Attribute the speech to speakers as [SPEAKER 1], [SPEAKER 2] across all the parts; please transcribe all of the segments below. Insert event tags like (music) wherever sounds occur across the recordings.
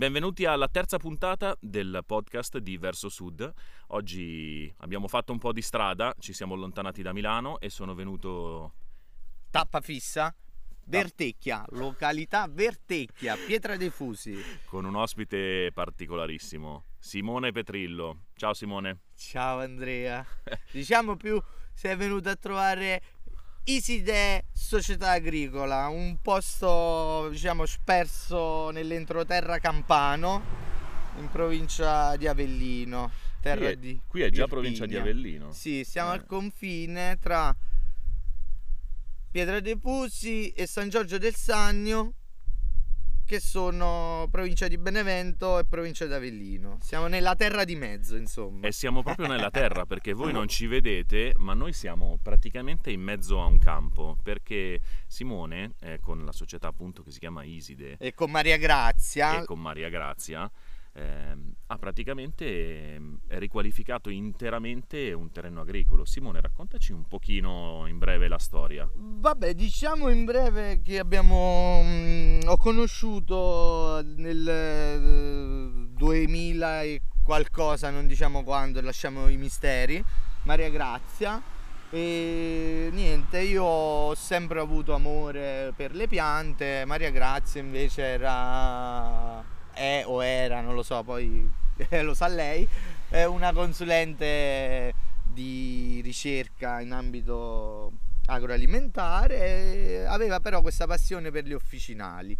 [SPEAKER 1] Benvenuti alla terza puntata del podcast di Verso Sud. Oggi abbiamo fatto un po' di strada, ci siamo allontanati da Milano e sono venuto...
[SPEAKER 2] Tappa fissa? Vertecchia, località Vertecchia, Pietra dei Fusi.
[SPEAKER 1] Con un ospite particolarissimo, Simone Petrillo. Ciao Simone.
[SPEAKER 2] Ciao Andrea. diciamo più sei venuto a trovare Iside Società Agricola, un posto diciamo sperso nell'entroterra campano in provincia di Avellino. Terra
[SPEAKER 1] qui, è,
[SPEAKER 2] di
[SPEAKER 1] qui è già provincia di Avellino.
[SPEAKER 2] Sì, siamo eh. al confine tra Pietra dei Pusi e San Giorgio del Sannio che sono provincia di Benevento e provincia di Avellino. Siamo nella terra di mezzo, insomma.
[SPEAKER 1] E siamo proprio nella (laughs) terra perché voi non ci vedete, ma noi siamo praticamente in mezzo a un campo perché Simone, eh, con la società appunto che si chiama Iside
[SPEAKER 2] e con Maria Grazia
[SPEAKER 1] e con Maria Grazia eh, ha praticamente eh, riqualificato interamente un terreno agricolo. Simone, raccontaci un pochino in breve la storia.
[SPEAKER 2] Vabbè, diciamo in breve che abbiamo mh, mm, ho conosciuto nel 2000 eh, e qualcosa, non diciamo quando, lasciamo i misteri, Maria Grazia e niente, io ho sempre avuto amore per le piante, Maria Grazia invece era è o era, non lo so, poi (laughs) lo sa lei, è una consulente di ricerca in ambito agroalimentare, aveva però questa passione per gli officinali.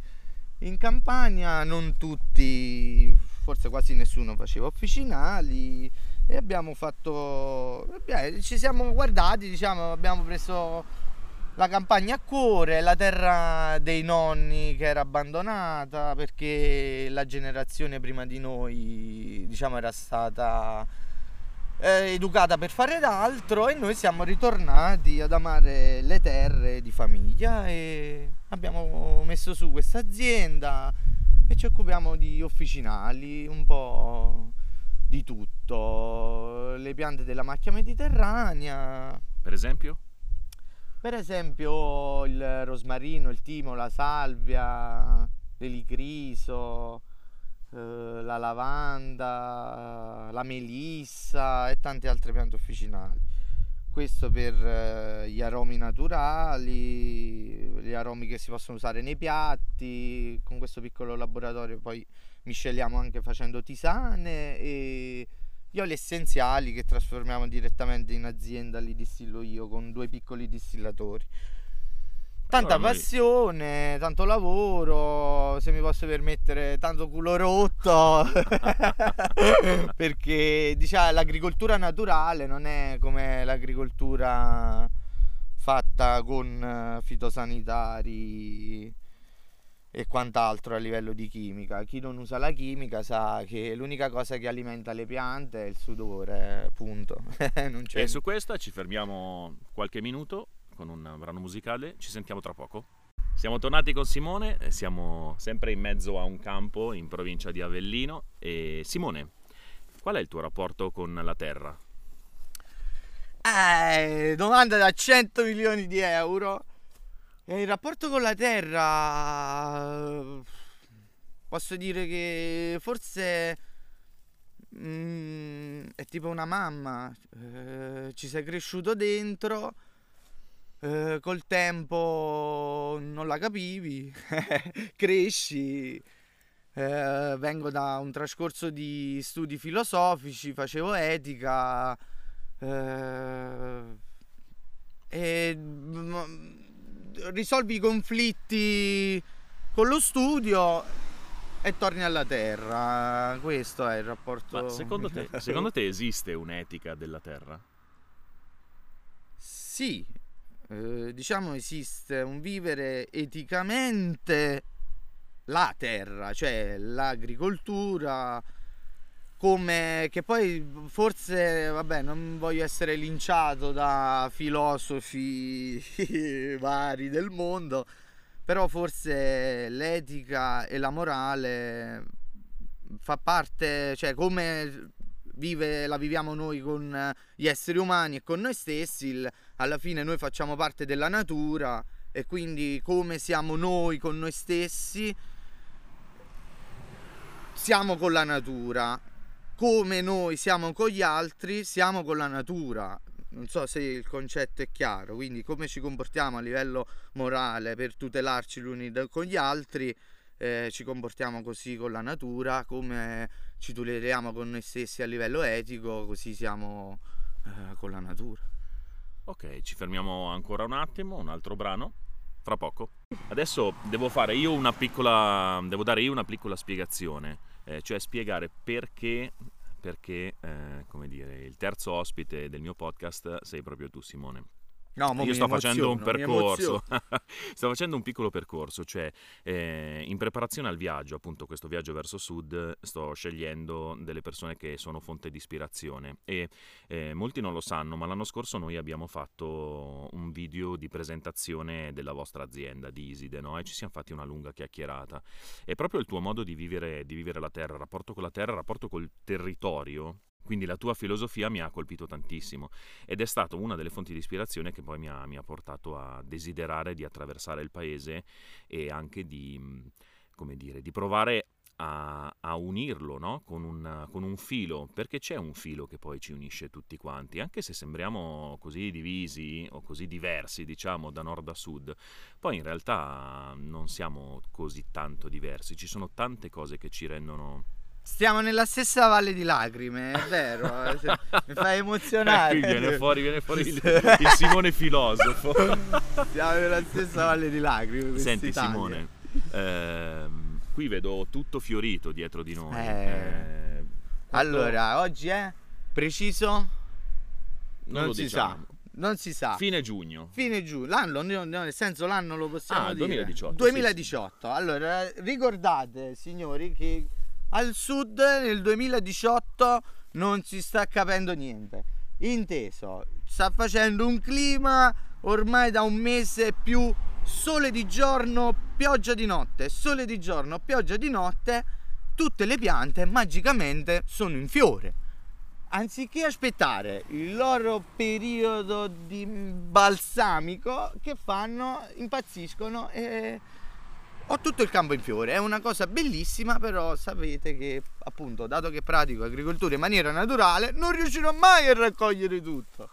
[SPEAKER 2] In Campania non tutti, forse quasi nessuno faceva officinali e abbiamo fatto, beh, ci siamo guardati, diciamo, abbiamo preso la campagna a cuore, la terra dei nonni che era abbandonata perché la generazione prima di noi diciamo era stata eh, educata per fare d'altro e noi siamo ritornati ad amare le terre di famiglia e abbiamo messo su questa azienda e ci occupiamo di officinali, un po' di tutto, le piante della macchia mediterranea.
[SPEAKER 1] Per esempio?
[SPEAKER 2] Per esempio il rosmarino, il timo, la salvia, l'elicriso, eh, la lavanda, la melissa e tante altre piante officinali. Questo per eh, gli aromi naturali, gli aromi che si possono usare nei piatti. Con questo piccolo laboratorio poi misceliamo anche facendo tisane e gli oli essenziali che trasformiamo direttamente in azienda li distillo io con due piccoli distillatori. Tanta allora, passione, tanto lavoro, se mi posso permettere, tanto culo rotto. (laughs) Perché diciamo, l'agricoltura naturale non è come l'agricoltura fatta con fitosanitari e quant'altro a livello di chimica. Chi non usa la chimica sa che l'unica cosa che alimenta le piante è il sudore, punto. (laughs)
[SPEAKER 1] e su questa ci fermiamo qualche minuto con un brano musicale, ci sentiamo tra poco. Siamo tornati con Simone, siamo sempre in mezzo a un campo in provincia di Avellino e Simone, qual è il tuo rapporto con la terra?
[SPEAKER 2] Eh, domanda da 100 milioni di euro il rapporto con la terra posso dire che forse mm, è tipo una mamma, eh, ci sei cresciuto dentro, eh, col tempo non la capivi, (laughs) cresci. Eh, vengo da un trascorso di studi filosofici, facevo etica eh, e mm, risolvi i conflitti con lo studio e torni alla terra. Questo è il rapporto.
[SPEAKER 1] Ma secondo te, secondo te esiste un'etica della terra?
[SPEAKER 2] Sì, eh, diciamo esiste un vivere eticamente la terra, cioè l'agricoltura come che poi forse vabbè non voglio essere linciato da filosofi (laughs) vari del mondo però forse l'etica e la morale fa parte cioè come vive, la viviamo noi con gli esseri umani e con noi stessi alla fine noi facciamo parte della natura e quindi come siamo noi con noi stessi siamo con la natura, come noi siamo con gli altri, siamo con la natura. Non so se il concetto è chiaro, quindi come ci comportiamo a livello morale per tutelarci gli uni con gli altri, eh, ci comportiamo così con la natura, come ci toleriamo con noi stessi a livello etico, così siamo eh, con la natura.
[SPEAKER 1] Ok, ci fermiamo ancora un attimo, un altro brano, fra poco. Adesso devo fare io una piccola, devo dare io una piccola spiegazione, eh, cioè spiegare perché, perché eh, come dire, il terzo ospite del mio podcast sei proprio tu Simone.
[SPEAKER 2] No,
[SPEAKER 1] Io sto facendo un percorso, (laughs) sto facendo un piccolo percorso, cioè eh, in preparazione al viaggio, appunto questo viaggio verso sud, sto scegliendo delle persone che sono fonte di ispirazione e eh, molti non lo sanno, ma l'anno scorso noi abbiamo fatto un video di presentazione della vostra azienda, di Iside, no? e ci siamo fatti una lunga chiacchierata. È proprio il tuo modo di vivere, di vivere la terra, il rapporto con la terra, il rapporto col territorio, quindi la tua filosofia mi ha colpito tantissimo ed è stata una delle fonti di ispirazione che poi mi ha, mi ha portato a desiderare di attraversare il paese e anche di, come dire, di provare a, a unirlo no? con, un, con, un, filo, perché c'è un filo che poi ci unisce tutti quanti, anche se sembriamo così divisi o così diversi, diciamo, da nord a sud, poi in realtà non siamo così tanto diversi, ci sono tante cose che ci rendono
[SPEAKER 2] Stiamo nella stessa valle di lacrime, è vero, (laughs) eh, mi fa emozionare.
[SPEAKER 1] Qui viene fuori, viene fuori il, il Simone filosofo. (laughs)
[SPEAKER 2] Siamo nella stessa valle di lacrime.
[SPEAKER 1] Senti Simone, ehm, qui vedo tutto fiorito dietro di noi. Eh, eh,
[SPEAKER 2] allora, oggi è preciso?
[SPEAKER 1] Non, non si diciamo. sa.
[SPEAKER 2] Non si sa.
[SPEAKER 1] Fine giugno.
[SPEAKER 2] Fine giugno. L'anno, nel senso l'anno lo possiamo
[SPEAKER 1] ah,
[SPEAKER 2] dire.
[SPEAKER 1] 2018.
[SPEAKER 2] 2018. Sì, sì. Allora, ricordate, signori, che al sud nel 2018 non si sta capendo niente. Inteso, sta facendo un clima ormai da un mese più sole di giorno, pioggia di notte, sole di giorno, pioggia di notte, tutte le piante magicamente sono in fiore. Anziché aspettare il loro periodo di balsamico, che fanno? Impazziscono e ho tutto il campo in fiore, è una cosa bellissima, però sapete che appunto, dato che pratico agricoltura in maniera naturale, non riuscirò mai a raccogliere tutto.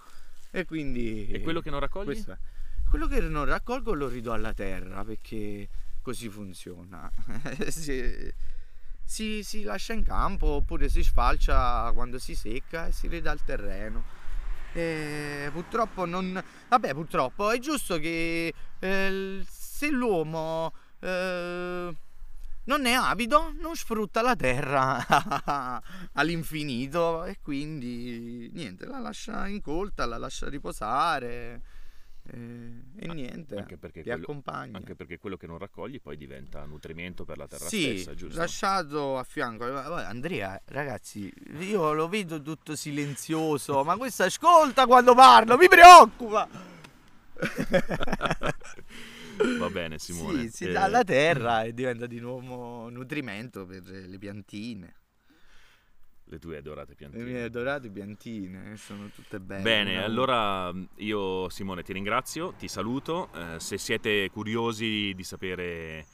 [SPEAKER 2] E quindi...
[SPEAKER 1] E quello che non raccogli?
[SPEAKER 2] Quello che non raccolgo lo ridò alla terra, perché così funziona. (laughs) si, si, si, lascia in campo oppure si sfalcia quando si secca e si ridà al terreno. E purtroppo non... Vabbè, purtroppo è giusto che eh, se l'uomo eh, non è avido, non sfrutta la terra (laughs) all'infinito e quindi niente, la lascia incolta, la lascia riposare eh, e niente, anche perché ti quello.
[SPEAKER 1] Anche perché quello che non raccogli poi diventa nutrimento per la terra
[SPEAKER 2] sì,
[SPEAKER 1] stessa, giusto?
[SPEAKER 2] lasciato a fianco. Andrea, ragazzi, io lo vedo tutto silenzioso, ma questo ascolta quando parlo, mi preoccupa! (laughs) (laughs) (laughs)
[SPEAKER 1] Va bene, Simone.
[SPEAKER 2] Sì, si dà alla terra e diventa di nuovo nutrimento per le piantine.
[SPEAKER 1] Le tue adorate piantine.
[SPEAKER 2] Le mie adorate piantine, sono tutte belle.
[SPEAKER 1] Bene, allora io Simone ti ringrazio, ti saluto. Eh, se siete curiosi di sapere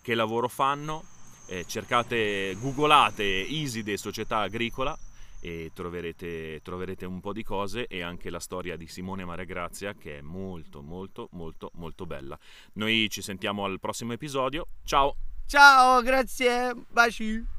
[SPEAKER 1] che lavoro fanno, eh, cercate, googolate Iside Società Agricola e troverete, troverete un po' di cose e anche la storia di Simone Maria Grazia che è molto molto molto molto bella. Noi ci sentiamo al prossimo episodio. Ciao!
[SPEAKER 2] Ciao, grazie, baci!